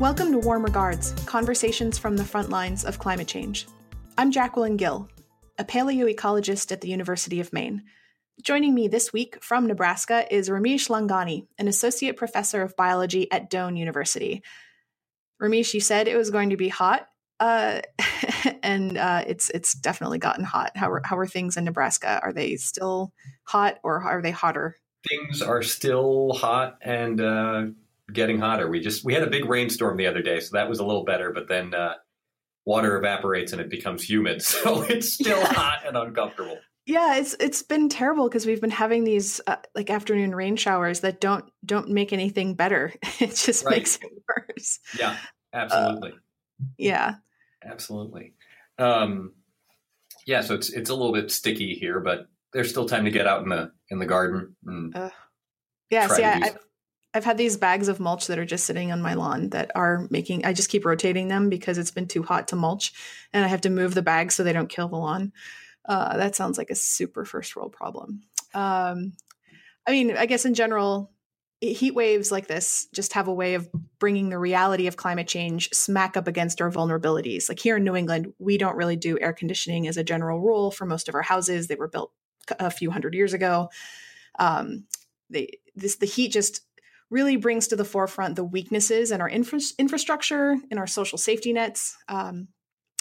Welcome to Warm Regards Conversations from the Front Lines of Climate Change. I'm Jacquelyn Gill, a paleoecologist at the University of Maine. Joining me this week from Nebraska is Ramesh Laungani, an associate professor of biology at Doane University. Ramesh, you said it was going to be hot, uh, and uh, it's it's definitely gotten hot. How are, how are things in Nebraska? Are they still hot, or are they hotter? Things are still hot and uh, getting hotter. We just we had a big rainstorm the other day, so that was a little better. But then uh, water evaporates and it becomes humid, so it's still hot and uncomfortable. Yeah, it's it's been terrible because we've been having these uh, like afternoon rain showers that don't don't make anything better. It just right. makes it worse. Yeah, absolutely. Uh, yeah, absolutely. Um, yeah, so it's it's a little bit sticky here, but there's still time to get out in the in the garden. And uh, yeah, see, I, I've I've had these bags of mulch that are just sitting on my lawn that are making. I just keep rotating them because it's been too hot to mulch, and I have to move the bags so they don't kill the lawn. Uh, that sounds like a super first world problem. Um, I mean, I guess in general, heat waves like this just have a way of bringing the reality of climate change smack up against our vulnerabilities. Like here in New England, we don't really do air conditioning as a general rule for most of our houses. They were built a few hundred years ago. Um, they, this the heat just really brings to the forefront the weaknesses in our infra- infrastructure, in our social safety nets. Um,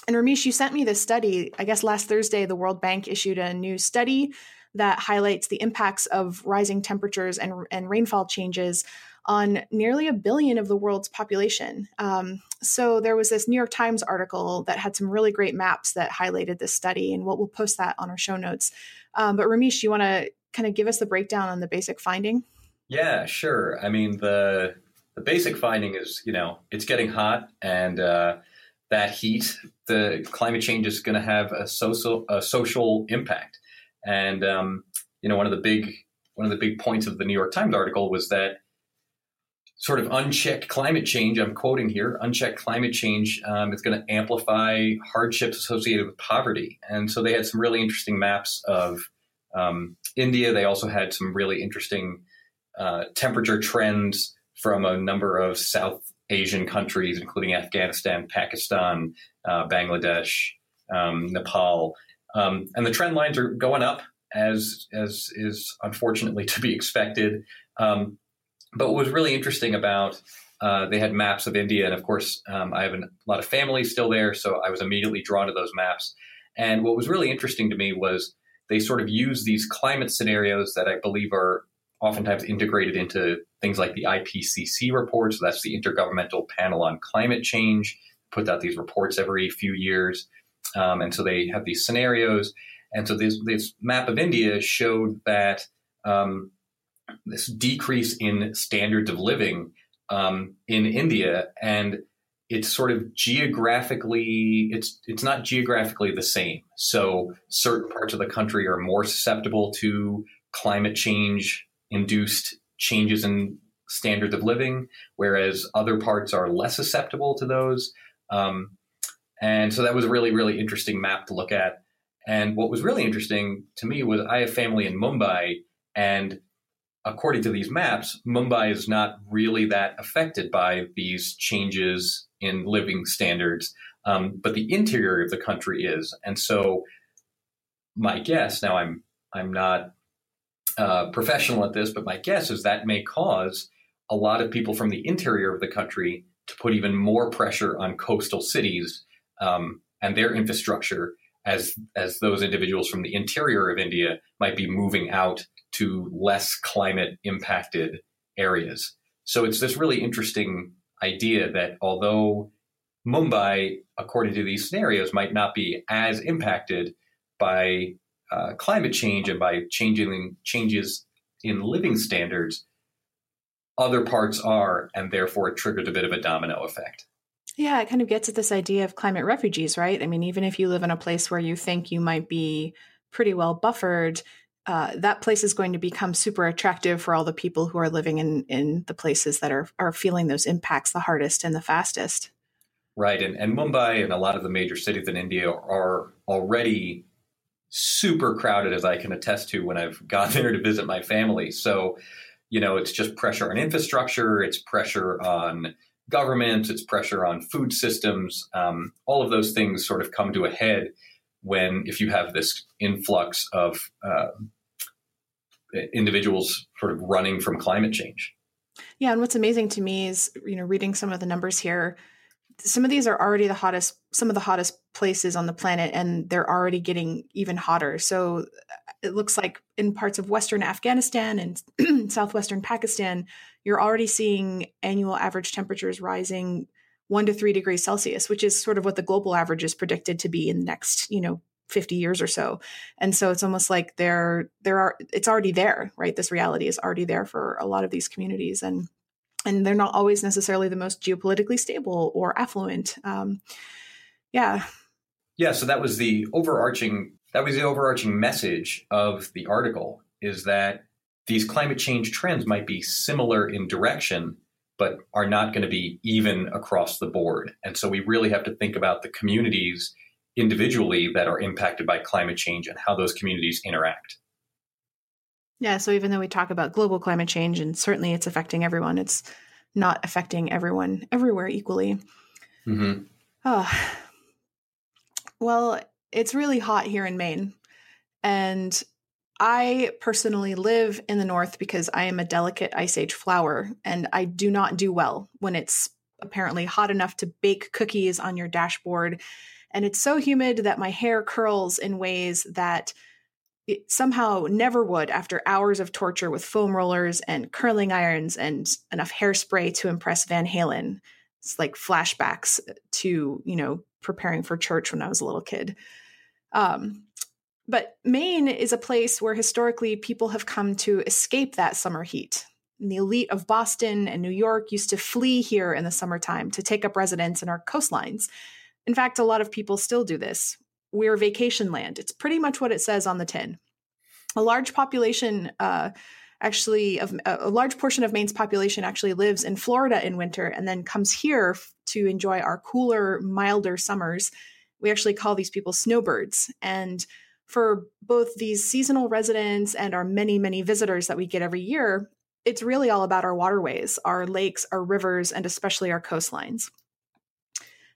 and Ramesh, you sent me this study. I guess last Thursday, the World Bank issued a new study that highlights the impacts of rising temperatures and, and rainfall changes on nearly a billion of the world's population. Um, so there was this New York Times article that had some really great maps that highlighted this study, and we'll, we'll post that on our show notes. Um, but Ramesh, you want to kind of give us the breakdown on the basic finding? Yeah, sure. I mean the the basic finding is you know it's getting hot and uh, that heat, the climate change is going to have a social a social impact. And um, you know one of the big one of the big points of the New York Times article was that sort of unchecked climate change. I'm quoting here: unchecked climate change um, is going to amplify hardships associated with poverty. And so they had some really interesting maps of um, India. They also had some really interesting uh, temperature trends from a number of South Asian countries, including Afghanistan, Pakistan, uh, Bangladesh, um, Nepal, um, and the trend lines are going up as as is unfortunately to be expected. Um, but what was really interesting about uh, they had maps of India, and of course, um, I have a lot of family still there, so I was immediately drawn to those maps. And what was really interesting to me was they sort of use these climate scenarios that I believe are oftentimes integrated into things like the IPCC report. So that's the Intergovernmental Panel on Climate Change, put out these reports every few years. Um, and so they have these scenarios. And so this, this map of India showed that um, this decrease in standards of living um, in India, and it's sort of geographically it's it's not geographically the same. So certain parts of the country are more susceptible to climate change induced changes in standards of living, whereas other parts are less susceptible to those. Um, and so that was a really, really interesting map to look at. And what was really interesting to me was I have family in Mumbai, and according to these maps, Mumbai is not really that affected by these changes in living standards, um, but the interior of the country is. And so, my guess now, I'm I'm not uh, professional at this, but my guess is that may cause a lot of people from the interior of the country to put even more pressure on coastal cities um, and their infrastructure as as those individuals from the interior of India might be moving out to less climate impacted areas. So it's this really interesting idea that although Mumbai, according to these scenarios, might not be as impacted by uh, climate change and by changing changes in living standards, other parts are, and therefore it triggered a bit of a domino effect. Yeah, it kind of gets at this idea of climate refugees, right? I mean, even if you live in a place where you think you might be pretty well buffered, uh, that place is going to become super attractive for all the people who are living in in the places that are are feeling those impacts the hardest and the fastest. Right, and, and Mumbai and a lot of the major cities in India are already super crowded, as I can attest to when I've gone there to visit my family. So, you know, it's just pressure on infrastructure, it's pressure on government, it's pressure on food systems. Um, all of those things sort of come to a head when, if you have this influx of uh, individuals sort of running from climate change. Yeah, and what's amazing to me is, you know, reading some of the numbers here, some of these are already the hottest, some of the hottest places on the planet, and they're already getting even hotter. So uh, it looks like in parts of Western Afghanistan and Southwestern Pakistan, you're already seeing annual average temperatures rising one to three degrees Celsius, which is sort of what the global average is predicted to be in the next, you know, 50 years or so. And so it's almost like there there are it's already there, right? This reality is already there for a lot of these communities and and they're not always necessarily the most geopolitically stable or affluent. Um, yeah. Yeah, so that was the overarching that was the overarching message of the article is that these climate change trends might be similar in direction but are not going to be even across the board. And so we really have to think about the communities individually that are impacted by climate change and how those communities interact. Yeah, so even though we talk about global climate change and certainly it's affecting everyone, it's not affecting everyone everywhere equally. Mm-hmm. Oh. Well, it's really hot here in Maine. And I personally live in the north because I am a delicate ice age flower and I do not do well when it's apparently hot enough to bake cookies on your dashboard and it's so humid that my hair curls in ways that it somehow never would after hours of torture with foam rollers and curling irons and enough hairspray to impress Van Halen. It's like flashbacks to, you know, preparing for church when I was a little kid. Um, but Maine is a place where historically people have come to escape that summer heat. And the elite of Boston and New York used to flee here in the summertime to take up residence in our coastlines. In fact, a lot of people still do this. We're vacation land. It's pretty much what it says on the tin. A large population, uh, actually, of a large portion of Maine's population actually lives in Florida in winter and then comes here to enjoy our cooler, milder summers. We actually call these people snowbirds. And for both these seasonal residents and our many, many visitors that we get every year, it's really all about our waterways, our lakes, our rivers, and especially our coastlines.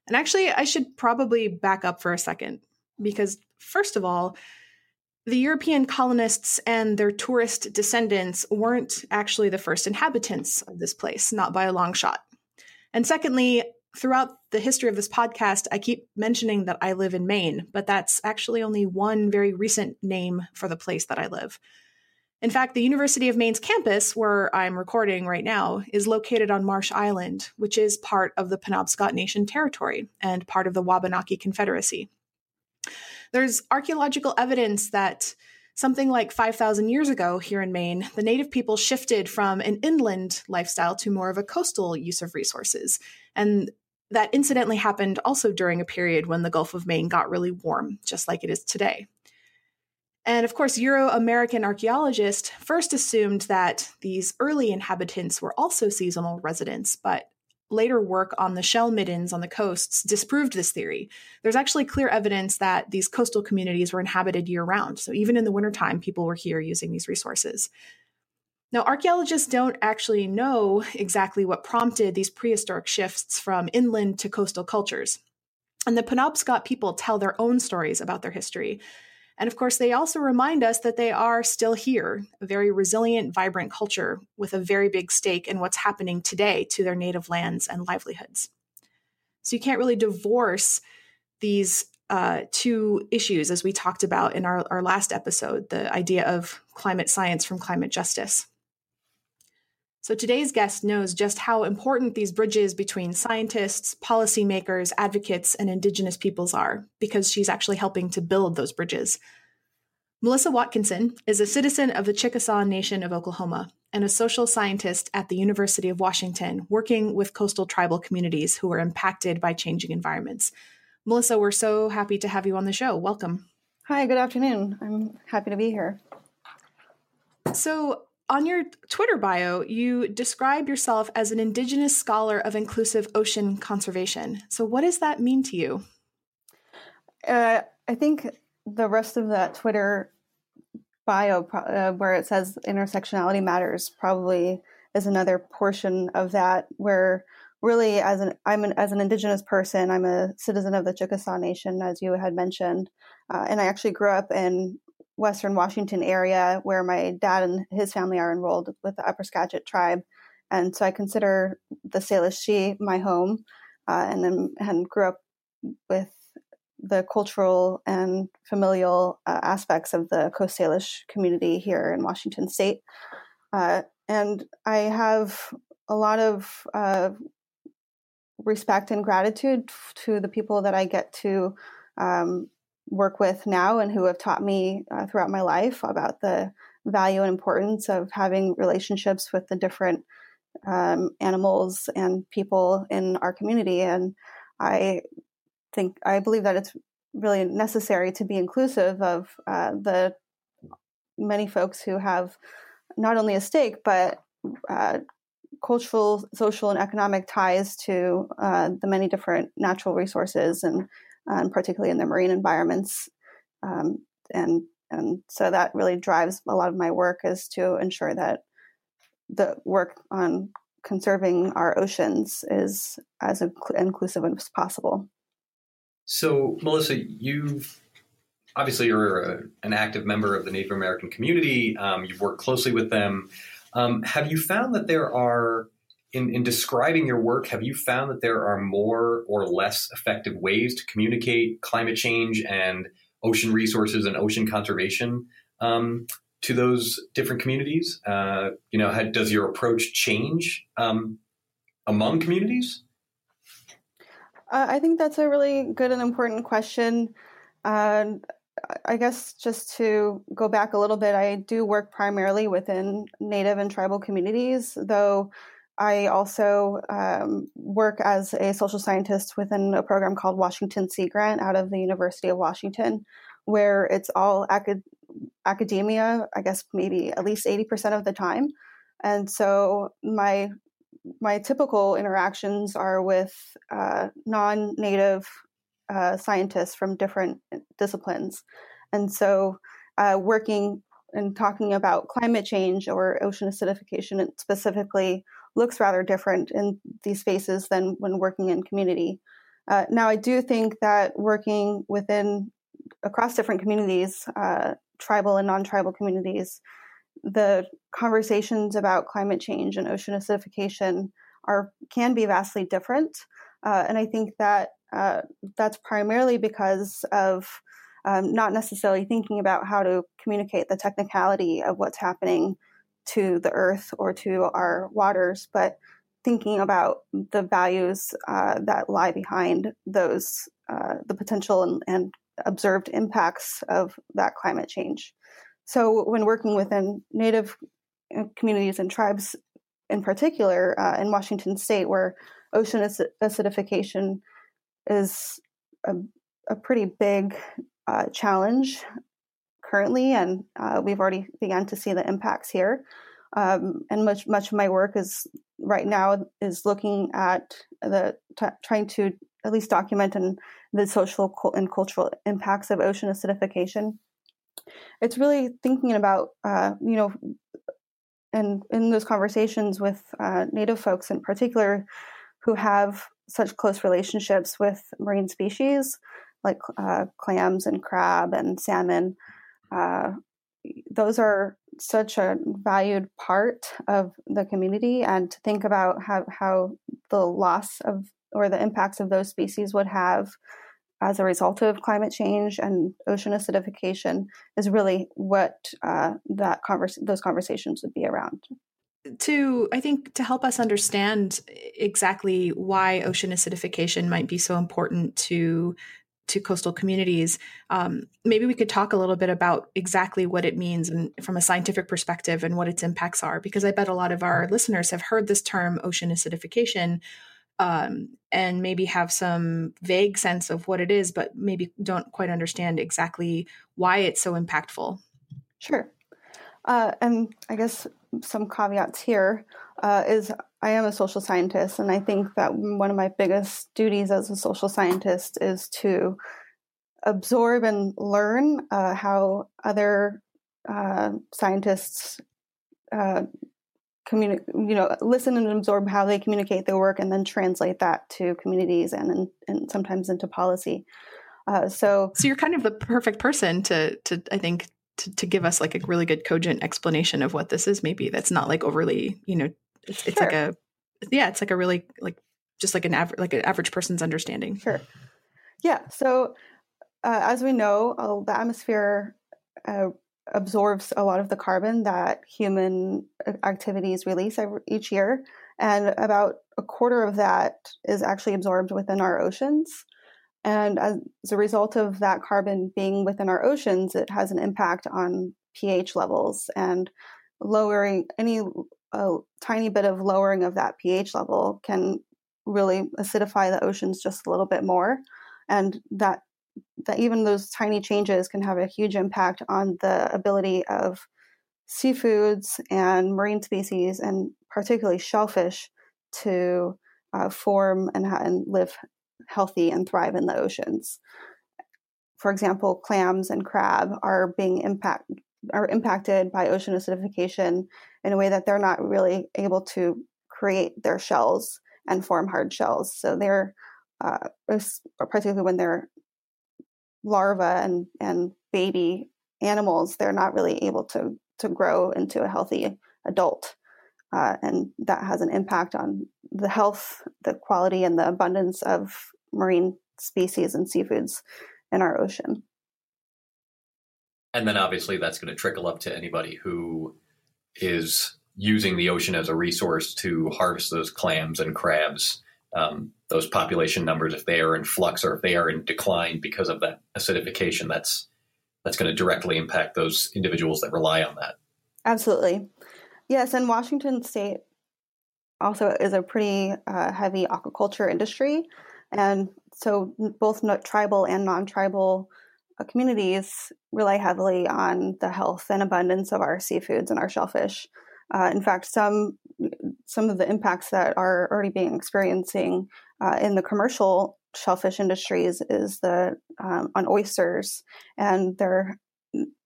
And actually, I should probably back up for a second because, first of all, the European colonists and their tourist descendants weren't actually the first inhabitants of this place, not by a long shot. And secondly, throughout the history of this podcast, I keep mentioning that I live in Maine, but that's actually only one very recent name for the place that I live. In fact, the University of Maine's campus, where I'm recording right now, is located on Marsh Island, which is part of the Penobscot Nation territory and part of the Wabanaki Confederacy. There's archaeological evidence that something like 5,000 years ago here in Maine, the native people shifted from an inland lifestyle to more of a coastal use of resources. And that incidentally happened also during a period when the Gulf of Maine got really warm, just like it is today. And of course, Euro American archaeologists first assumed that these early inhabitants were also seasonal residents, but later work on the shell middens on the coasts disproved this theory. There's actually clear evidence that these coastal communities were inhabited year round. So even in the wintertime, people were here using these resources. Now, archaeologists don't actually know exactly what prompted these prehistoric shifts from inland to coastal cultures. And the Penobscot people tell their own stories about their history. And of course, they also remind us that they are still here, a very resilient, vibrant culture with a very big stake in what's happening today to their native lands and livelihoods. So you can't really divorce these uh, two issues, as we talked about in our, our last episode the idea of climate science from climate justice. So today's guest knows just how important these bridges between scientists, policymakers, advocates, and Indigenous peoples are, because she's actually helping to build those bridges. Melissa Watkinson is a citizen of the Chickasaw Nation of Oklahoma and a social scientist at the University of Washington, working with coastal tribal communities who are impacted by changing environments. Melissa, we're so happy to have you on the show. Welcome. Hi, good afternoon. I'm happy to be here. So, on your Twitter bio, you describe yourself as an Indigenous scholar of inclusive ocean conservation. So, what does that mean to you? Uh, I think the rest of that Twitter bio, uh, where it says intersectionality matters, probably is another portion of that where really, as an I'm an, as an Indigenous person, I'm a citizen of the Chickasaw Nation, as you had mentioned, uh, and I actually grew up in Western Washington area where my dad and his family are enrolled with the Upper Skagit tribe, and so I consider the Salish Sea my home, uh, and then and grew up with the cultural and familial uh, aspects of the Coast Salish community here in Washington State. Uh, and I have a lot of uh, respect and gratitude to the people that I get to um, work with now and who have taught me uh, throughout my life about the value and importance of having relationships with the different um, animals and people in our community. And I think I believe that it's really necessary to be inclusive of uh, the many folks who have not only a stake but uh, cultural, social, and economic ties to uh, the many different natural resources, and, and particularly in the marine environments. Um, and and so that really drives a lot of my work is to ensure that the work on conserving our oceans is as inclusive as possible. So, Melissa, you've obviously you're a, an active member of the Native American community. Um, you've worked closely with them. Um, have you found that there are, in, in describing your work, have you found that there are more or less effective ways to communicate climate change and ocean resources and ocean conservation um, to those different communities? Uh, you know, how, does your approach change um, among communities? Uh, I think that's a really good and important question. Uh, I guess just to go back a little bit, I do work primarily within Native and tribal communities, though I also um, work as a social scientist within a program called Washington Sea Grant out of the University of Washington, where it's all acad- academia, I guess maybe at least 80% of the time. And so my my typical interactions are with uh, non-native uh, scientists from different disciplines, and so uh, working and talking about climate change or ocean acidification specifically looks rather different in these spaces than when working in community. Uh, now, I do think that working within across different communities, uh, tribal and non-tribal communities, the conversations about climate change and ocean acidification are can be vastly different, uh, and I think that uh, that's primarily because of um, not necessarily thinking about how to communicate the technicality of what's happening to the earth or to our waters, but thinking about the values uh, that lie behind those, uh, the potential and, and, observed impacts of that climate change. So, when working within Native uh, communities and tribes in particular uh, in Washington state, where ocean acidification is a, a pretty big uh, challenge currently, and uh, we've already begun to see the impacts here. Um, and much much of my work is right now is looking at the t- trying to at least document and the social and cultural impacts of ocean acidification it's really thinking about uh, you know and in those conversations with uh, native folks in particular who have such close relationships with marine species like uh, clams and crab and salmon uh, those are such a valued part of the community and to think about how, how the loss of or the impacts of those species would have as a result of climate change and ocean acidification is really what uh, that converse- those conversations would be around. To i think to help us understand exactly why ocean acidification might be so important to to coastal communities um, maybe we could talk a little bit about exactly what it means and from a scientific perspective and what its impacts are because i bet a lot of our listeners have heard this term ocean acidification um, and maybe have some vague sense of what it is, but maybe don't quite understand exactly why it's so impactful. Sure. Uh, and I guess some caveats here uh, is I am a social scientist, and I think that one of my biggest duties as a social scientist is to absorb and learn uh, how other uh, scientists uh, communicate, you know, listen and absorb how they communicate their work, and then translate that to communities and and sometimes into policy. Uh, so, so you're kind of the perfect person to to I think to, to give us like a really good cogent explanation of what this is. Maybe that's not like overly, you know, it's, it's like a yeah, it's like a really like just like an average like an average person's understanding. Sure. Yeah. So uh, as we know, uh, the atmosphere uh, absorbs a lot of the carbon that human uh, activities release every, each year, and about a quarter of that is actually absorbed within our oceans. And as, as a result of that carbon being within our oceans, it has an impact on pH levels and lowering any a tiny bit of lowering of that pH level can really acidify the oceans just a little bit more. And that that even those tiny changes can have a huge impact on the ability of seafoods and marine species and particularly shellfish to uh, form and, and live healthy and thrive in the oceans. For example clams and crab are being impact are impacted by ocean acidification in a way that they're not really able to create their shells and form hard shells. So they're uh, particularly when they're larvae and and baby animals, they're not really able to to grow into a healthy adult, uh, and that has an impact on the health, the quality, and the abundance of marine species and seafoods in our ocean. And then obviously that's going to trickle up to anybody who is using the ocean as a resource to harvest those clams and crabs. Um, those population numbers, if they are in flux or if they are in decline because of that acidification, that's that's going to directly impact those individuals that rely on that. Absolutely, yes. And Washington State also is a pretty uh, heavy aquaculture industry, and so both tribal and non-tribal communities rely heavily on the health and abundance of our seafoods and our shellfish. Uh, in fact, some some of the impacts that are already being experiencing uh, in the commercial shellfish industries is the um, on oysters, and there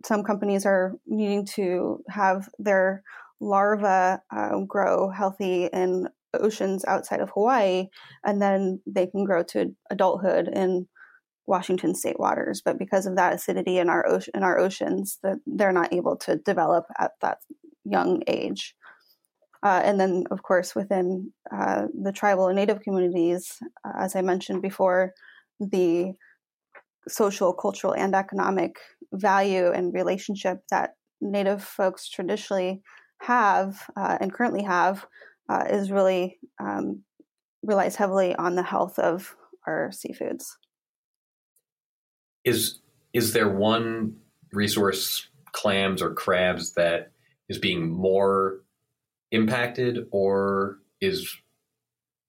some companies are needing to have their larvae uh, grow healthy in oceans outside of Hawaii, and then they can grow to adulthood in Washington state waters, but because of that acidity in our ocean, in our oceans, that they're not able to develop at that young age. Uh, and then, of course, within uh, the tribal and native communities, uh, as I mentioned before, the social, cultural, and economic value and relationship that native folks traditionally have uh, and currently have uh, is really um, relies heavily on the health of our seafoods is is there one resource clams or crabs that is being more impacted or is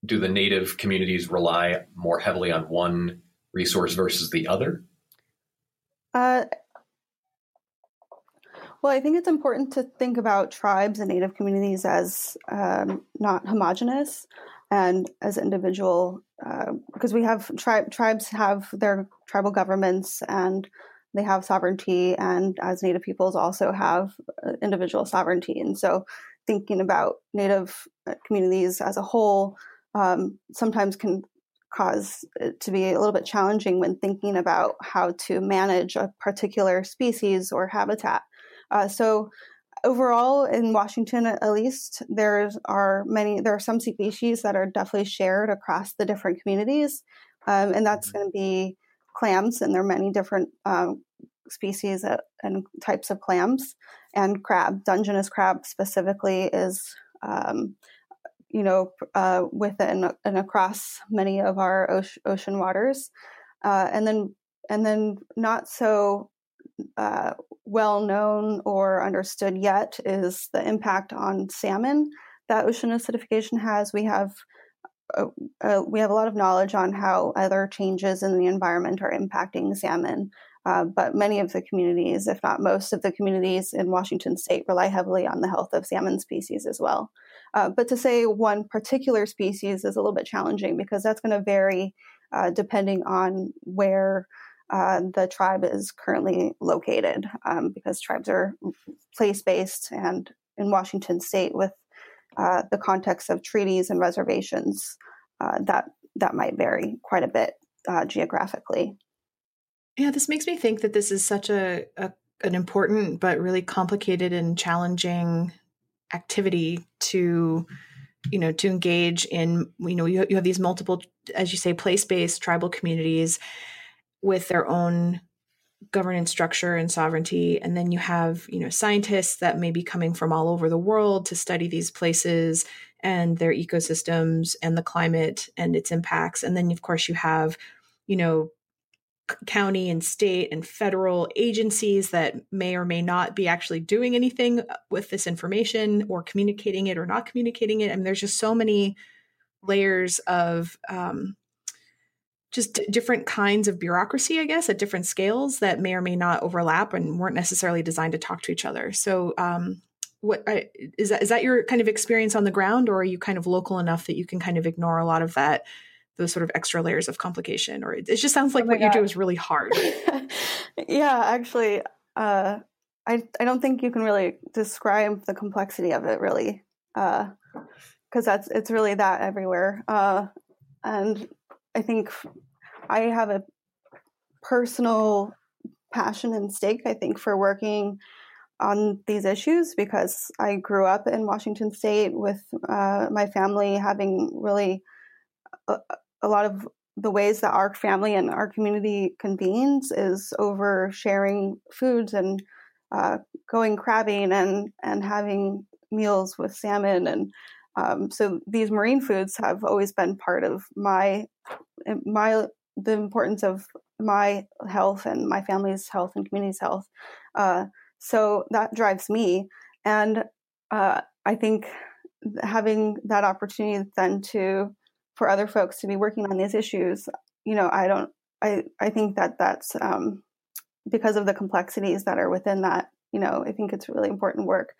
do the native communities rely more heavily on one resource versus the other? Uh, well i think it's important to think about tribes and native communities as um, not homogenous and as individual uh, because we have tri- tribes have their tribal governments and they have sovereignty and as native peoples also have uh, individual sovereignty. And so thinking about native uh, communities as a whole um, sometimes can cause it to be a little bit challenging when thinking about how to manage a particular species or habitat. Uh, so overall in Washington at least there are many there are some species that are definitely shared across the different communities um, and that's mm-hmm. going to be clams and there are many different um, species and types of clams and crab dungeness crab specifically is um, you know uh, within and across many of our ocean waters uh, and then and then not so uh, well known or understood yet is the impact on salmon that ocean acidification has. We have uh, uh, we have a lot of knowledge on how other changes in the environment are impacting salmon, uh, but many of the communities, if not most of the communities in Washington state, rely heavily on the health of salmon species as well. Uh, but to say one particular species is a little bit challenging because that's going to vary uh, depending on where uh, the tribe is currently located um, because tribes are place based and in Washington state with uh, the context of treaties and reservations, uh, that that might vary quite a bit uh, geographically. Yeah, this makes me think that this is such a, a an important but really complicated and challenging activity to you know to engage in you know you, you have these multiple as you say place-based tribal communities with their own governance structure and sovereignty and then you have you know scientists that may be coming from all over the world to study these places and their ecosystems and the climate and its impacts and then of course you have you know county and state and federal agencies that may or may not be actually doing anything with this information or communicating it or not communicating it. I mean, there's just so many layers of um, just d- different kinds of bureaucracy, I guess, at different scales that may or may not overlap and weren't necessarily designed to talk to each other. So, um, what I, is that? Is that your kind of experience on the ground, or are you kind of local enough that you can kind of ignore a lot of that those sort of extra layers of complication or it, just sounds like oh what God. you do is really hard yeah actually uh, I, I don't think you can really describe the complexity of it really because uh, that's it's really that everywhere uh, and i think i have a personal passion and stake i think for working on these issues because i grew up in washington state with uh, my family having really uh, a lot of the ways that our family and our community convenes is over sharing foods and uh, going crabbing and and having meals with salmon and um, so these marine foods have always been part of my my the importance of my health and my family's health and community's health. Uh, so that drives me, and uh, I think having that opportunity then to for other folks to be working on these issues you know i don't i i think that that's um, because of the complexities that are within that you know i think it's really important work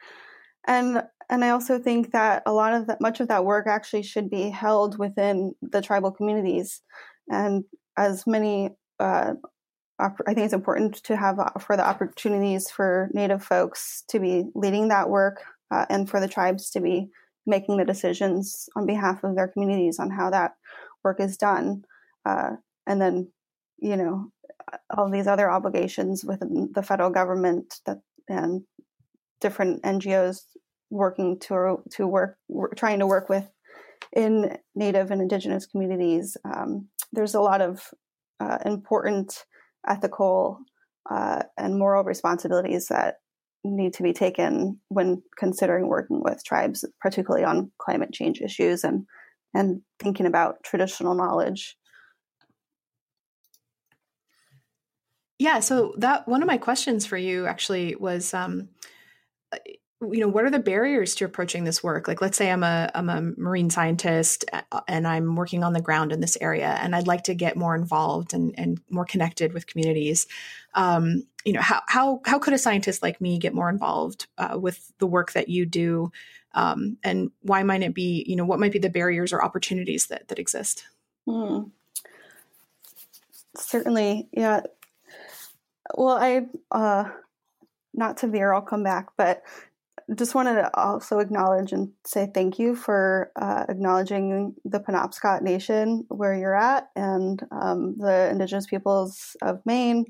and and i also think that a lot of that much of that work actually should be held within the tribal communities and as many uh, I think it's important to have uh, for the opportunities for Native folks to be leading that work uh, and for the tribes to be making the decisions on behalf of their communities on how that work is done. Uh, and then, you know, all these other obligations within the federal government that and different NGOs working to to work trying to work with in Native and Indigenous communities. Um, there's a lot of uh, important ethical uh, and moral responsibilities that need to be taken when considering working with tribes, particularly on climate change issues and and thinking about traditional knowledge. Yeah, so that one of my questions for you actually was um, you know what are the barriers to approaching this work? Like let's say i'm a i'm a marine scientist uh, and i'm working on the ground in this area and i'd like to get more involved and, and more connected with communities. Um, you know how, how how could a scientist like me get more involved uh, with the work that you do? Um, and why might it be you know what might be the barriers or opportunities that that exist? Hmm. certainly yeah. Well i uh not to veer i'll come back but just wanted to also acknowledge and say thank you for uh, acknowledging the Penobscot Nation where you're at and um, the Indigenous peoples of Maine,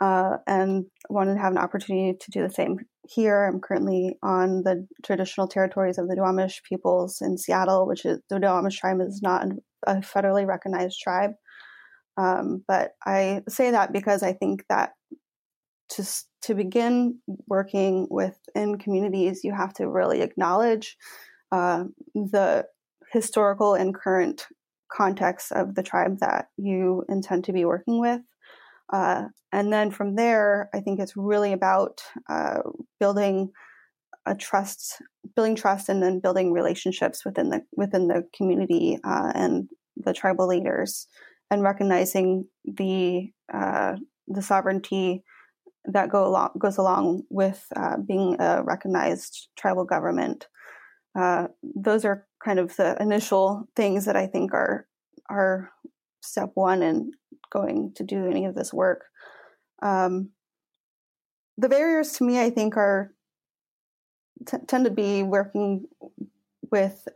uh, and wanted to have an opportunity to do the same here. I'm currently on the traditional territories of the Duwamish peoples in Seattle, which is the Duwamish tribe is not a federally recognized tribe. Um, but I say that because I think that to to begin working within communities, you have to really acknowledge uh, the historical and current context of the tribe that you intend to be working with. Uh, and then from there, I think it's really about uh, building a trust, building trust, and then building relationships within the within the community uh, and the tribal leaders, and recognizing the uh, the sovereignty that go along goes along with uh, being a recognized tribal government. Uh, those are kind of the initial things that I think are are step one in going to do any of this work. Um, the barriers to me, I think, are t- tend to be working with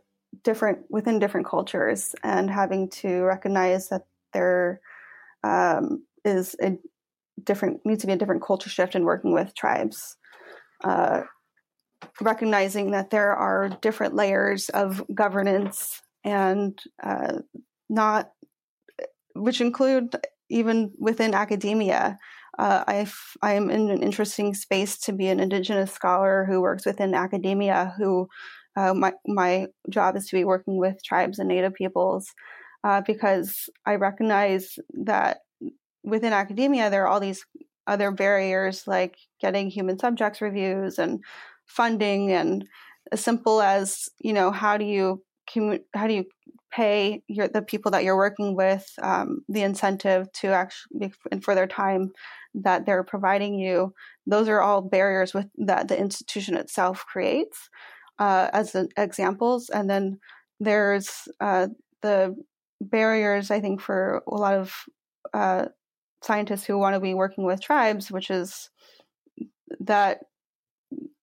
different within different cultures and having to recognize that there um, is a different needs to be a different culture shift in working with tribes. Uh, recognizing that there are different layers of governance and uh, not which include even within academia. Uh, i am in an interesting space to be an indigenous scholar who works within academia who uh, my, my job is to be working with tribes and native peoples uh, because i recognize that within academia there are all these other barriers like getting human subjects reviews and funding and as simple as you know how do you how do you pay your, the people that you're working with um, the incentive to actually and for their time that they're providing you. Those are all barriers with that the institution itself creates uh, as an, examples. And then there's uh, the barriers i think for a lot of uh, scientists who want to be working with tribes which is that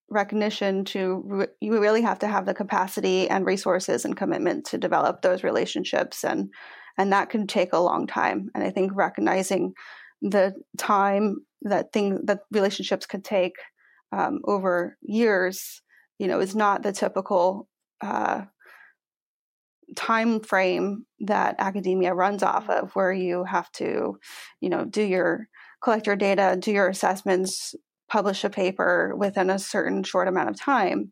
recognition to re- you really have to have the capacity and resources and commitment to develop those relationships and and that can take a long time. And i think recognizing the time that thing that relationships could take um, over years you know is not the typical uh, time frame that academia runs off of where you have to you know do your collect your data do your assessments publish a paper within a certain short amount of time,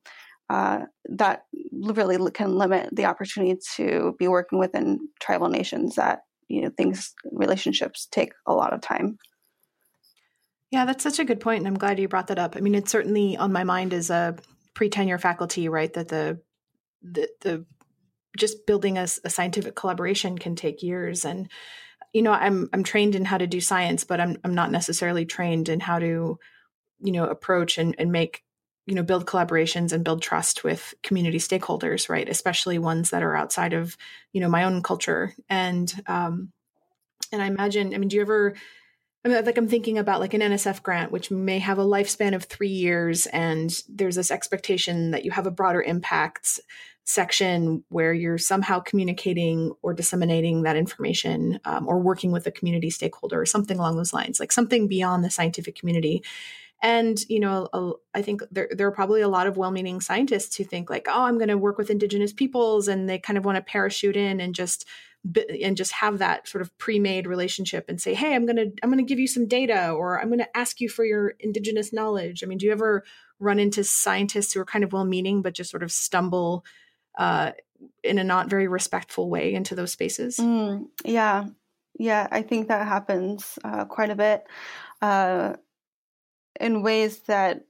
uh, that really can limit the opportunity to be working within tribal nations that you know things relationships take a lot of time. Yeah, that's such a good point, and I'm glad you brought that up. I mean, it's certainly on my mind as a pre-tenure faculty, right? That the the, the just building a, a scientific collaboration can take years, and you know, I'm I'm trained in how to do science, but I'm I'm not necessarily trained in how to you know approach and, and make you know build collaborations and build trust with community stakeholders right? Especially ones that are outside of you know my own culture. And um and i imagine i mean do you ever I mean, like I'm thinking about like an NSF grant, which may have a lifespan of three years, and there's this expectation that you have a broader impacts section where you're somehow communicating or disseminating that information, um, or working with a community stakeholder or something along those lines, like something beyond the scientific community. And, you know, I think there, there are probably a lot of well meaning scientists who think, like, oh, I'm going to work with indigenous peoples. And they kind of want to parachute in and just and just have that sort of pre-made relationship and say hey i'm going to i'm going to give you some data or i'm going to ask you for your indigenous knowledge. I mean do you ever run into scientists who are kind of well-meaning but just sort of stumble uh, in a not very respectful way into those spaces? Mm, yeah. Yeah i think that happens uh, quite a bit uh, in ways that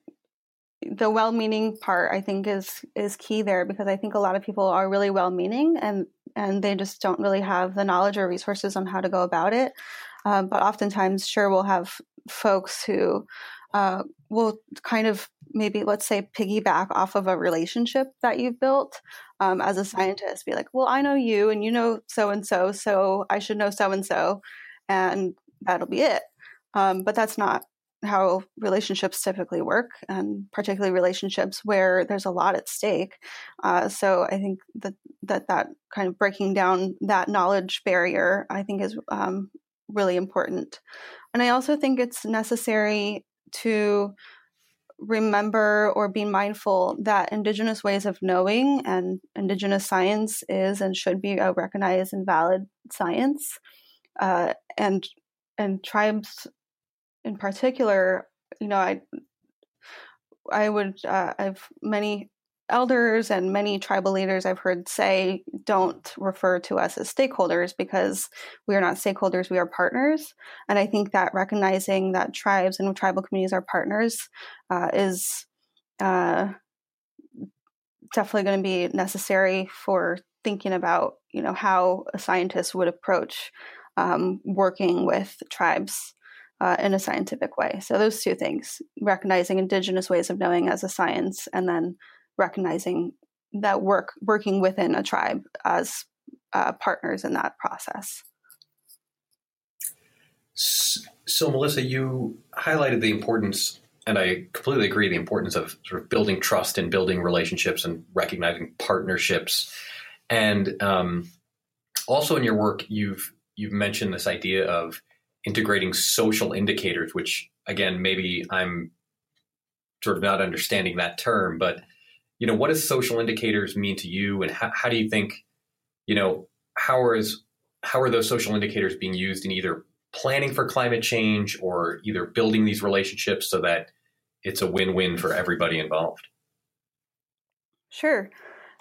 the well-meaning part I think is is key there because I think a lot of people are really well-meaning and and they just don't really have the knowledge or resources on how to go about it. Uh, but oftentimes, sure, we'll have folks who uh, will kind of maybe let's say piggyback off of a relationship that you've built um, as a scientist. Be like, well, I know you and you know so and so, so I should know so and so, and that'll be it. Um, but that's not how relationships typically work, and particularly relationships where there's a lot at stake. Uh, so I think that, that that kind of breaking down that knowledge barrier, I think, is um, really important. And I also think it's necessary to remember or be mindful that indigenous ways of knowing and indigenous science is and should be a recognized and valid science uh, and and tribes in particular, you know, I I would uh, I've many elders and many tribal leaders I've heard say don't refer to us as stakeholders because we are not stakeholders, we are partners. And I think that recognizing that tribes and tribal communities are partners uh, is uh, definitely going to be necessary for thinking about you know how a scientist would approach um, working with tribes uh, in a scientific way. So those two things: recognizing indigenous ways of knowing as a science, and then recognizing that work working within a tribe as uh, partners in that process. So, Melissa, you highlighted the importance and I completely agree the importance of sort of building trust and building relationships and recognizing partnerships. And um, also in your work, you've you've mentioned this idea of integrating social indicators, which again, maybe I'm sort of not understanding that term, but you know, what does social indicators mean to you, and how, how do you think, you know, how is how are those social indicators being used in either planning for climate change or either building these relationships so that it's a win-win for everybody involved? Sure.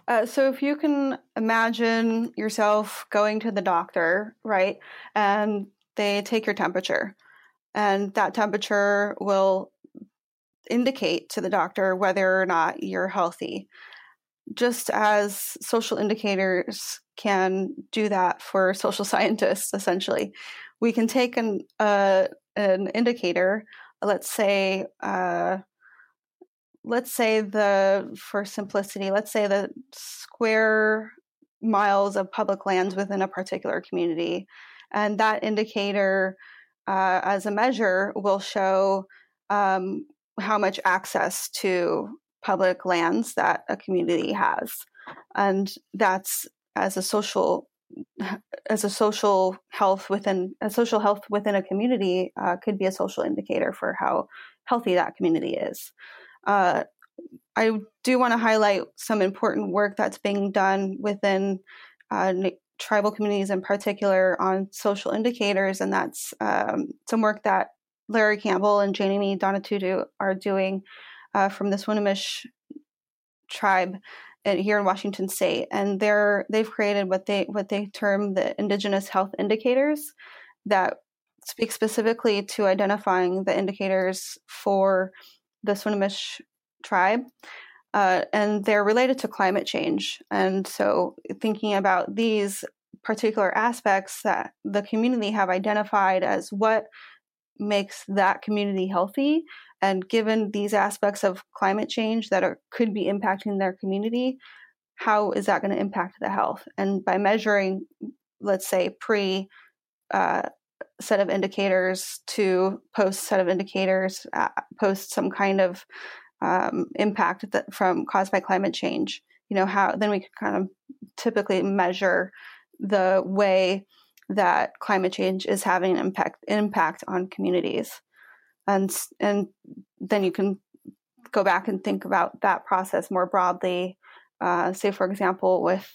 Uh, so if you can imagine yourself going to the doctor, right, and they take your temperature, and that temperature will indicate to the doctor whether or not you're healthy. Just as social indicators can do that for social scientists, essentially, we can take an uh, an indicator. Let's say, uh, let's say the for simplicity, let's say the square miles of public lands within a particular community, and that indicator, uh, as a measure, will show um, how much access to public lands that a community has. And that's as a social as a social health within a social health within a community uh, could be a social indicator for how healthy that community is. Uh, i do want to highlight some important work that's being done within uh, tribal communities in particular on social indicators and that's um, some work that Larry Campbell and Jamie Donatuto are doing uh, from the Swinomish tribe here in Washington State, and they're they've created what they what they term the Indigenous Health Indicators that speak specifically to identifying the indicators for the Swinomish tribe. Uh, and they're related to climate change. And so, thinking about these particular aspects that the community have identified as what makes that community healthy and given these aspects of climate change that are could be impacting their community how is that going to impact the health and by measuring let's say pre uh, set of indicators to post set of indicators uh, post some kind of um, impact that from caused by climate change you know how then we can kind of typically measure the way that climate change is having an impact impact on communities. And and then you can go back and think about that process more broadly. Uh, say for example with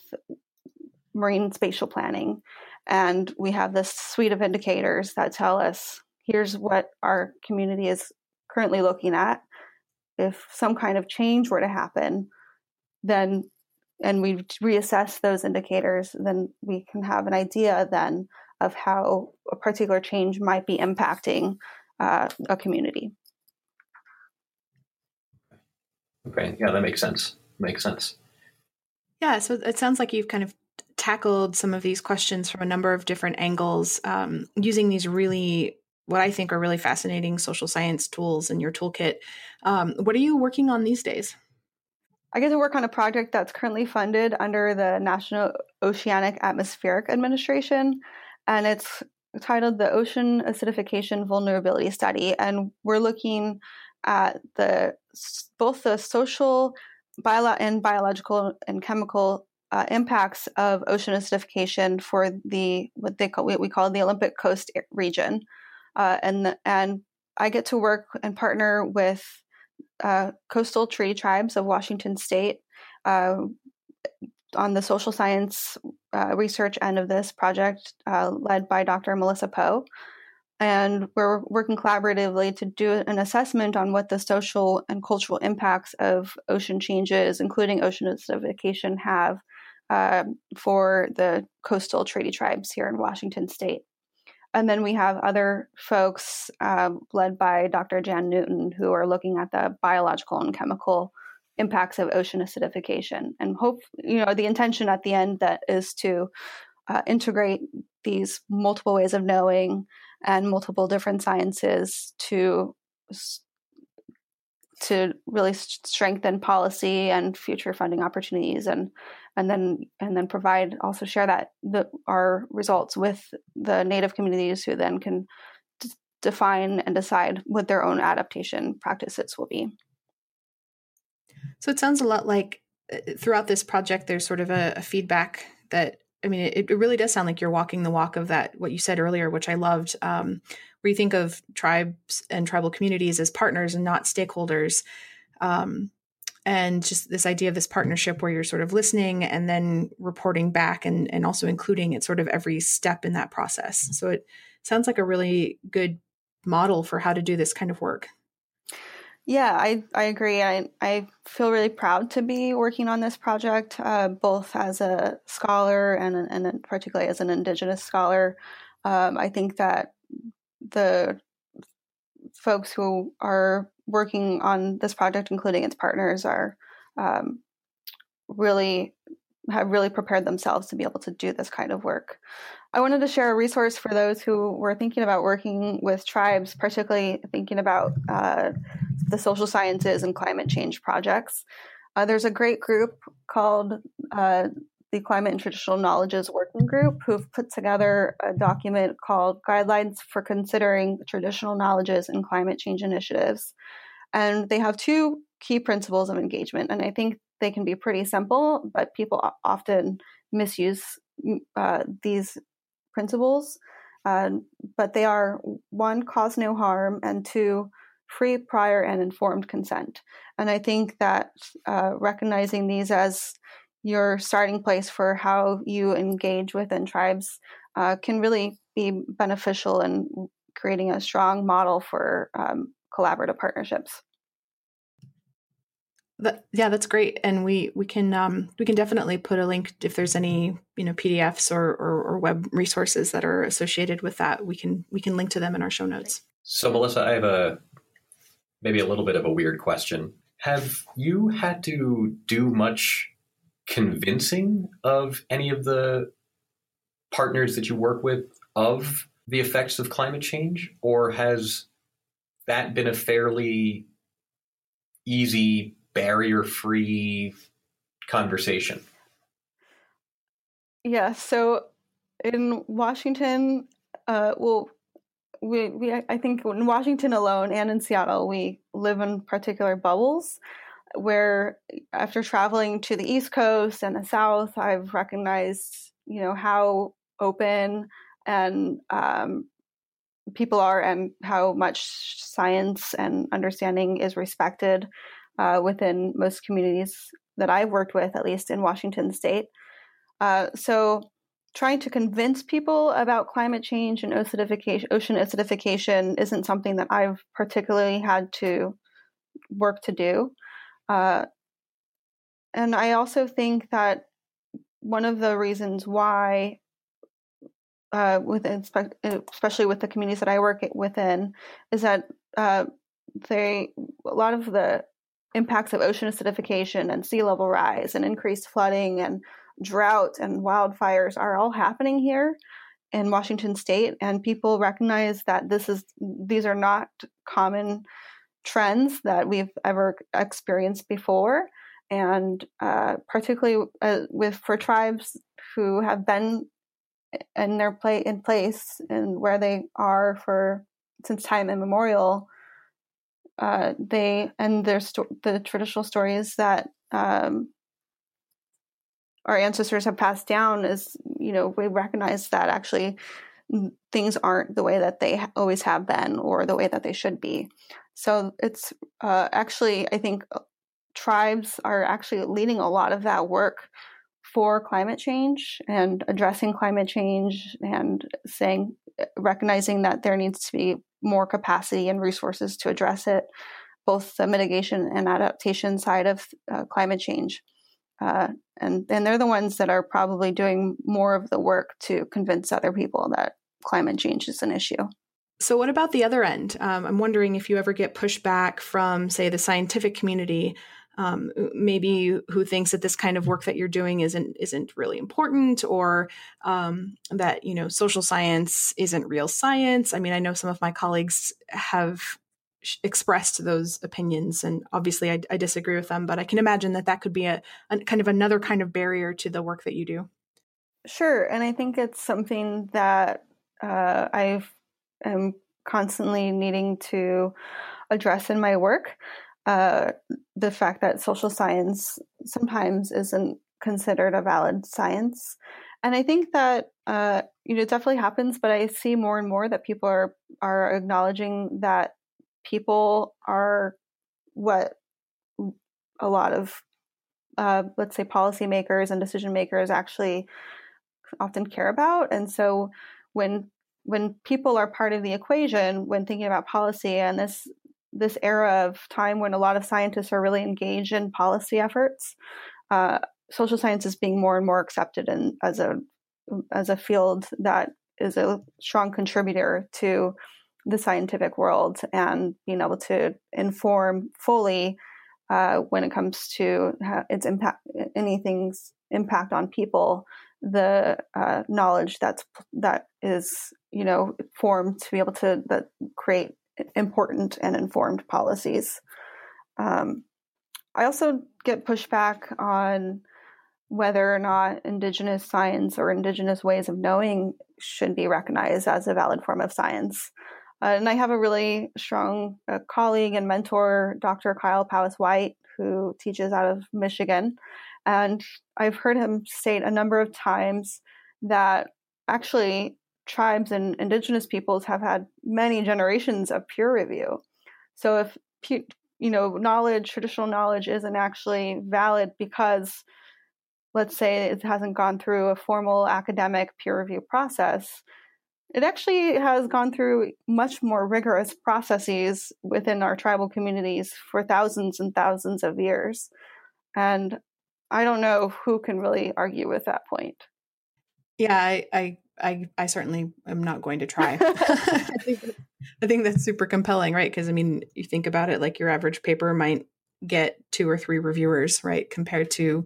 marine spatial planning. And we have this suite of indicators that tell us here's what our community is currently looking at if some kind of change were to happen then and we reassess those indicators, then we can have an idea then of how a particular change might be impacting uh, a community. Okay, yeah, that makes sense. Makes sense. Yeah, so it sounds like you've kind of tackled some of these questions from a number of different angles um, using these really what I think are really fascinating social science tools in your toolkit. Um, what are you working on these days? I get to work on a project that's currently funded under the National Oceanic Atmospheric Administration, and it's titled the Ocean Acidification Vulnerability Study. And we're looking at the both the social, bio- and biological and chemical uh, impacts of ocean acidification for the what they call what we call the Olympic Coast region, uh, and and I get to work and partner with uh, coastal tree tribes of Washington state uh, on the social science uh, research end of this project, uh, led by Dr. Melissa Poe. And we're working collaboratively to do an assessment on what the social and cultural impacts of ocean changes, including ocean acidification, have uh, for the coastal treaty tribes here in Washington state. And then we have other folks uh, led by Dr. Jan Newton who are looking at the biological and chemical impacts of ocean acidification. And hope, you know, the intention at the end that is to uh, integrate these multiple ways of knowing and multiple different sciences to to really strengthen policy and future funding opportunities and and then and then provide also share that the, our results with the native communities who then can define and decide what their own adaptation practices will be. So it sounds a lot like uh, throughout this project, there's sort of a, a feedback that I mean, it, it, really does sound like you're walking the walk of that, what you said earlier, which I loved, um, you think of tribes and tribal communities as partners and not stakeholders. Um, and just this idea of this partnership where you're sort of listening and then reporting back and, and also including at sort of every step in that process. So it sounds like a really good model for how to do this kind of work. Yeah, I, I agree. I, I feel really proud to be working on this project, uh, both as a scholar and, and particularly as an Indigenous scholar. Um, I think that the folks who are working on this project, including its partners, are um, really have really prepared themselves to be able to do this kind of work. I wanted to share a resource for those who were thinking about working with tribes, particularly thinking about uh, the social sciences and climate change projects. Uh, there's a great group called uh, the Climate and Traditional Knowledges Working Group who've put together a document called Guidelines for Considering Traditional Knowledges and Climate Change Initiatives. And they have two key principles of engagement. And I think they can be pretty simple, but people often misuse uh, these principles. Uh, but they are one, cause no harm, and two, free, prior, and informed consent. And I think that uh, recognizing these as your starting place for how you engage within tribes uh, can really be beneficial in creating a strong model for um, collaborative partnerships. That, yeah, that's great, and we we can um, we can definitely put a link if there's any you know PDFs or, or, or web resources that are associated with that. We can we can link to them in our show notes. So, Melissa, I have a maybe a little bit of a weird question. Have you had to do much convincing of any of the partners that you work with of the effects of climate change, or has that been a fairly easy barrier free conversation? Yeah, so in Washington, uh, well, we, we I think in Washington alone and in Seattle, we live in particular bubbles where after traveling to the East Coast and the South, I've recognized, you know, how open and um, people are and how much science and understanding is respected uh, within most communities that I've worked with, at least in Washington state. Uh, so, trying to convince people about climate change and acidification, ocean acidification isn't something that I've particularly had to work to do. Uh, and I also think that one of the reasons why, uh, within, especially with the communities that I work within, is that uh, they a lot of the impacts of ocean acidification and sea level rise and increased flooding and drought and wildfires are all happening here in Washington state and people recognize that this is these are not common trends that we've ever experienced before. And uh, particularly uh, with for tribes who have been in their play in place and where they are for since time immemorial uh, they and their sto- the traditional stories that um, our ancestors have passed down is you know we recognize that actually things aren't the way that they always have been or the way that they should be so it's uh, actually i think uh, tribes are actually leading a lot of that work for climate change and addressing climate change and saying recognizing that there needs to be more capacity and resources to address it, both the mitigation and adaptation side of uh, climate change. Uh, and, and they're the ones that are probably doing more of the work to convince other people that climate change is an issue. So, what about the other end? Um, I'm wondering if you ever get pushback from, say, the scientific community um, maybe who thinks that this kind of work that you're doing isn't isn't really important or um, that you know social science isn't real science i mean i know some of my colleagues have expressed those opinions and obviously I, I disagree with them but i can imagine that that could be a, a kind of another kind of barrier to the work that you do sure and i think it's something that uh, i've am constantly needing to address in my work. Uh, the fact that social science sometimes isn't considered a valid science. And I think that uh, you know it definitely happens, but I see more and more that people are are acknowledging that people are what a lot of uh, let's say policymakers and decision makers actually often care about. And so when when people are part of the equation when thinking about policy and this this era of time when a lot of scientists are really engaged in policy efforts, uh, social science is being more and more accepted in, as a as a field that is a strong contributor to the scientific world and being able to inform fully uh, when it comes to its impact, anything's impact on people, the uh, knowledge that's that is you know formed to be able to that create important and informed policies. Um, I also get pushback on whether or not indigenous science or indigenous ways of knowing should be recognized as a valid form of science. Uh, and I have a really strong uh, colleague and mentor, Dr. Kyle Powys Whyte, who teaches out of Michigan. And I've heard him state a number of times that actually tribes and indigenous peoples have had many generations of peer review. So if you know knowledge, traditional knowledge isn't actually valid because let's say it hasn't gone through a formal academic peer review process, it actually has gone through much more rigorous processes within our tribal communities for thousands and thousands of years. And I don't know who can really argue with that point. Yeah, I, I I, I certainly am not going to try. I, think, I think that's super compelling, right? Because I mean, you think about it, like your average paper might get two or three reviewers, right, compared to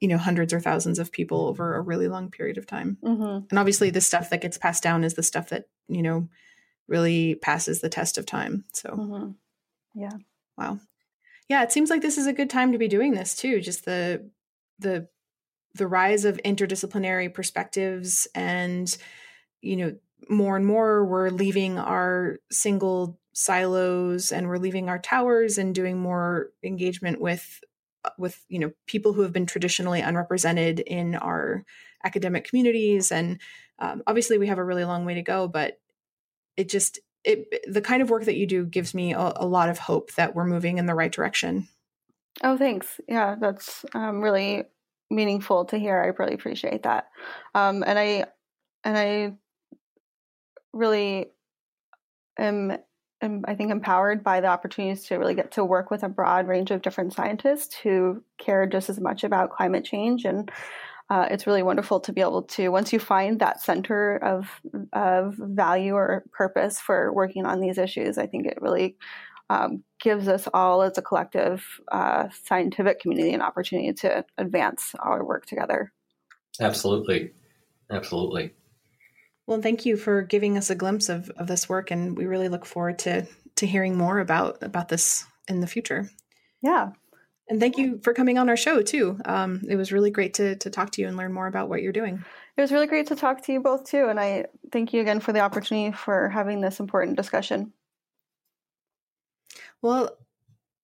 you know hundreds or thousands of people over a really long period of time. Mm-hmm. And obviously, the stuff that gets passed down is the stuff that you know really passes the test of time. So, mm-hmm. yeah, wow, yeah, it seems like this is a good time to be doing this too. Just the the the rise of interdisciplinary perspectives and you know more and more we're leaving our single silos and we're leaving our towers and doing more engagement with with you know people who have been traditionally unrepresented in our academic communities. And um, obviously we have a really long way to go but it just it the kind of work that you do gives me a, a lot of hope that we're moving in the right direction oh thanks yeah that's um, really meaningful to hear. I really appreciate that. Um, and I and I really am, am I think empowered by the opportunities to really get to work with a broad range of different scientists who care just as much about climate change and uh, it's really wonderful to be able to once you find that center of of value or purpose for working on these issues i think it really um, gives us all as a collective uh, scientific community an opportunity to advance our work together. Absolutely. Absolutely. Well, thank you for giving us a glimpse of, of this work, and we really look forward to to hearing more about about this in the future. Yeah, and thank you for coming on our show too. Um, it was really great to to talk to you and learn more about what you're doing. It was really great to talk to you both too, and I thank you again for the opportunity for having this important discussion. Well,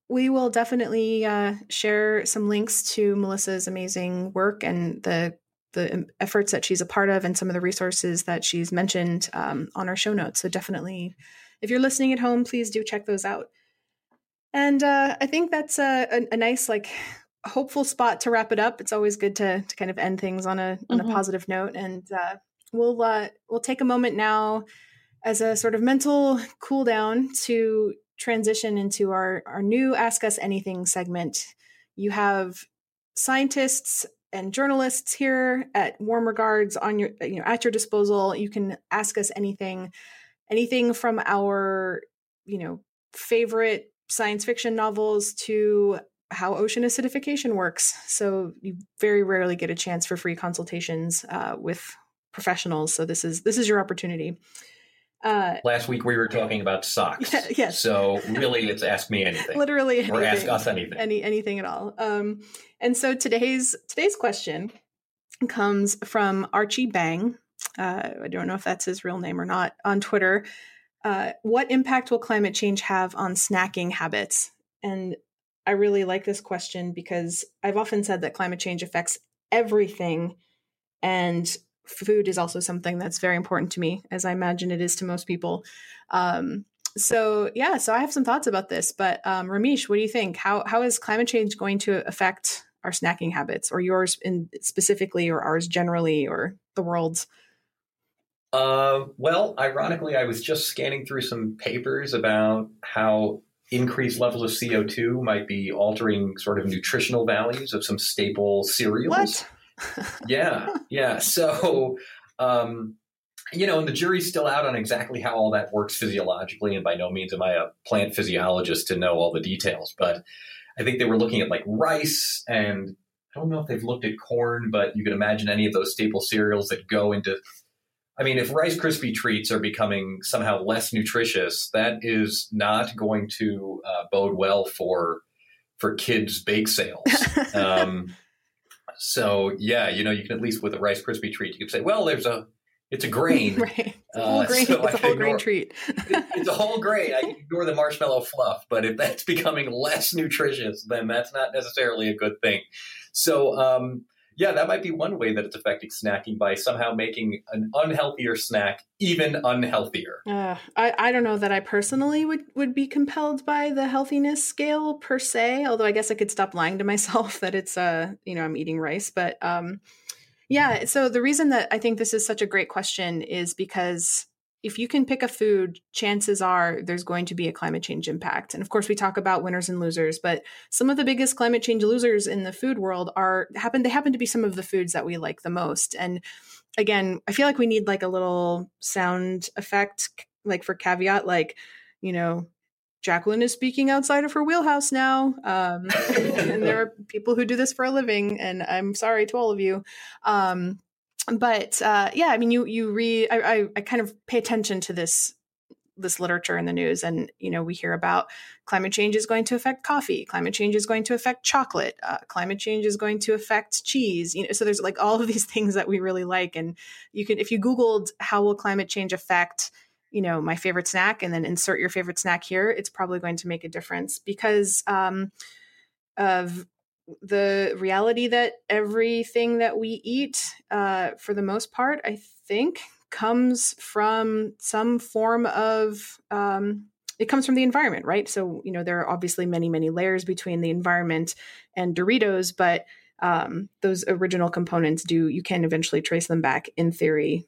we will definitely uh, share some links to Melissa's amazing work and the the efforts that she's a part of and some of the resources that she's mentioned um, on our show notes. So definitely, if you're listening at home, please do check those out. And uh, I think that's a, a, a, nice, like, hopeful spot to wrap it up. It's always good to to kind of end things on a on mm-hmm. a positive note. And uh, we'll uh, we'll take a moment now as a sort of mental cool down to transition into our, our new Ask Us Anything segment. You have scientists and journalists here at Warm Regards on your you know at your disposal. You can ask us anything, anything from our you know favorite science fiction novels to how ocean acidification works. So you very rarely get a chance for free consultations uh, with professionals. So this is this is your opportunity. Uh, Last week we were talking about socks. Yeah, yes. So really, it's ask me anything. Literally, anything, or ask us anything. Any anything at all. Um, and so today's today's question comes from Archie Bang. Uh, I don't know if that's his real name or not on Twitter. uh, what impact will climate change have on snacking habits? And I really like this question because I've often said that climate change affects everything. And food is also something that's very important to me, as I imagine it is to most people. Um, so yeah, so I have some thoughts about this. But um, Ramesh, what do you think? How how is climate change going to affect our snacking habits, or yours in specifically, or ours generally, or the world's? Uh, well, ironically, I was just scanning through some papers about how increased levels of CO2 might be altering sort of nutritional values of some staple cereals. What? Yeah, yeah. So, um, you know, and the jury's still out on exactly how all that works physiologically. And by no means am I a plant physiologist to know all the details, but I think they were looking at like rice and I don't know if they've looked at corn, but you can imagine any of those staple cereals that go into I mean, if Rice Krispie treats are becoming somehow less nutritious, that is not going to uh, bode well for for kids' bake sales. um, so yeah, you know, you can at least with a Rice Krispie treat, you can say, well, there's a it's a grain. right. It's a whole uh, grain, so it's a whole ignore, grain treat. it's a whole grain. I can ignore the marshmallow fluff, but if that's becoming less nutritious, then that's not necessarily a good thing. So um, yeah, that might be one way that it's affecting snacking by somehow making an unhealthier snack even unhealthier. Uh, I, I don't know that I personally would, would be compelled by the healthiness scale per se, although I guess I could stop lying to myself that it's, uh, you know, I'm eating rice. But um, yeah, so the reason that I think this is such a great question is because if you can pick a food, chances are there's going to be a climate change impact. And of course, we talk about winners and losers, but some of the biggest climate change losers in the food world are happen. They happen to be some of the foods that we like the most. And again, I feel like we need like a little sound effect, like for caveat, like you know, Jacquelyn is speaking outside of her wheelhouse now. Um, and there are people who do this for a living, and I'm sorry to all of you. Um, but uh, yeah, I mean, you you read. I, I, I kind of pay attention to this this literature in the news, and you know, we hear about climate change is going to affect coffee, climate change is going to affect chocolate, uh, climate change is going to affect cheese. You know, so there's like all of these things that we really like, and you can if you Googled how will climate change affect you know my favorite snack and then insert your favorite snack here it's probably going to make a difference because um, of the reality that everything that we eat, uh, for the most part, I think, comes from some form of um, it comes from the environment, right? So you know there are obviously many many layers between the environment and Doritos, but um, those original components do you can eventually trace them back in theory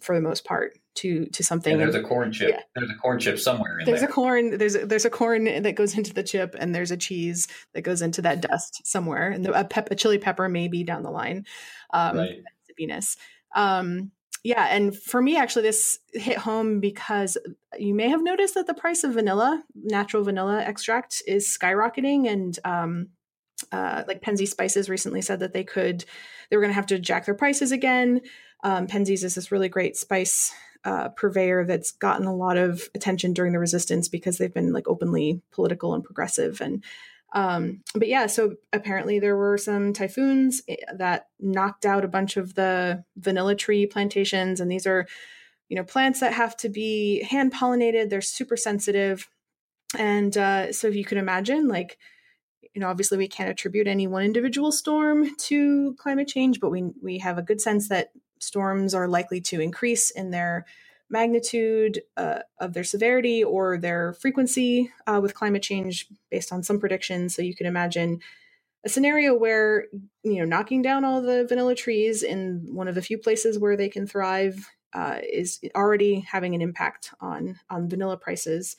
for the most part to to something. there's a corn chip. Yeah. There's a corn chip somewhere in there's there. a corn. There's a, there's a corn that goes into the chip, and there's a cheese that goes into that dust somewhere, and the, a, pep, a chili pepper maybe down the line. Um, right. Zippiness. Um, yeah, and for me, actually, this hit home because you may have noticed that the price of vanilla, natural vanilla extract, is skyrocketing, and um, uh, like Penzeys Spices recently said that they could, they were going to have to jack their prices again. Um, Penzeys is this really great spice uh, purveyor that's gotten a lot of attention during the resistance because they've been like openly political and progressive and um, but yeah so apparently there were some typhoons eh, that knocked out a bunch of the vanilla tree plantations and these are you know plants that have to be hand pollinated. They're super sensitive. And uh, so if you can imagine like you know obviously we can't attribute any one individual storm to climate change but we we have a good sense that storms are likely to increase in their magnitude uh, of their severity or their frequency uh, with climate change based on some predictions. So you can imagine a scenario where you know knocking down all the vanilla trees in one of the few places where they can thrive uh, is already having an impact on on vanilla prices.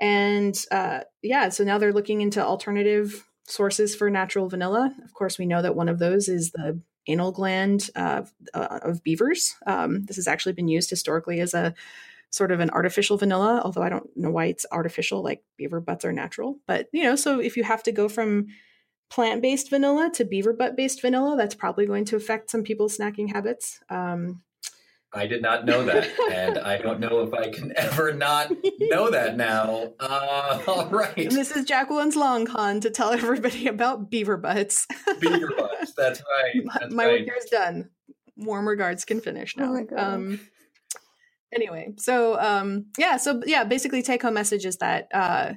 And uh, yeah, so now they're looking into alternative sources for natural vanilla. Of course, we know that one of those is the anal gland uh, uh, of beavers. Um, this has actually been used historically as a sort of an artificial vanilla, although I don't know why it's artificial, like beaver butts are natural. But, you know, so if you have to go from plant based vanilla to beaver butt based vanilla, that's probably going to affect some people's snacking habits. Um, I did not know that, and I don't know if I can ever not know that now. Uh, all right. And this is Jacquelyn's long con to tell everybody about beaver butts. beaver butts. That's right. That's my right. work here is done. Warm regards can finish now. Oh um, anyway, so um, yeah, so yeah, basically, take home message is that uh,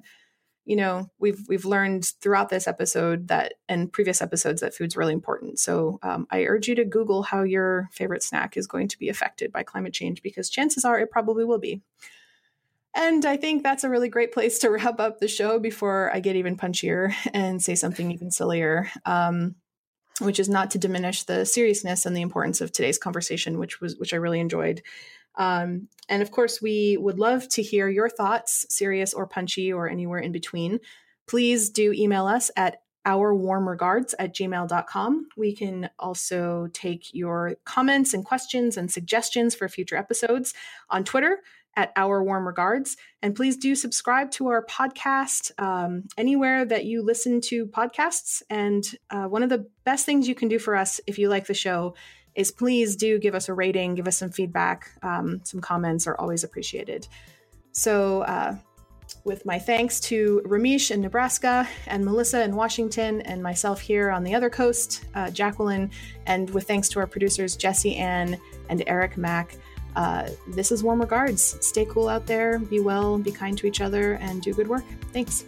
you know we've we've learned throughout this episode that and previous episodes that food's really important. So um, I urge you to Google how your favorite snack is going to be affected by climate change because chances are it probably will be. And I think that's a really great place to wrap up the show before I get even punchier and say something even sillier. Um, which is not to diminish the seriousness and the importance of today's conversation, which was which I really enjoyed. Um, and of course, we would love to hear your thoughts, serious or punchy or anywhere in between. Please do email us at ourwarmregards at gmail.com. We can also take your comments and questions and suggestions for future episodes on Twitter at Our Warm Regards. And please do subscribe to our podcast um, anywhere that you listen to podcasts. And uh, one of the best things you can do for us if you like the show is please do give us a rating, give us some feedback. Um, some comments are always appreciated. So, uh, with my thanks to Ramesh in Nebraska and Melissa in Washington and myself here on the other coast, uh, Jacquelyn, and with thanks to our producers Jesse Ann and Eric Mack. Uh, this is Warm Regards. Stay cool out there, be well, be kind to each other, and do good work. Thanks.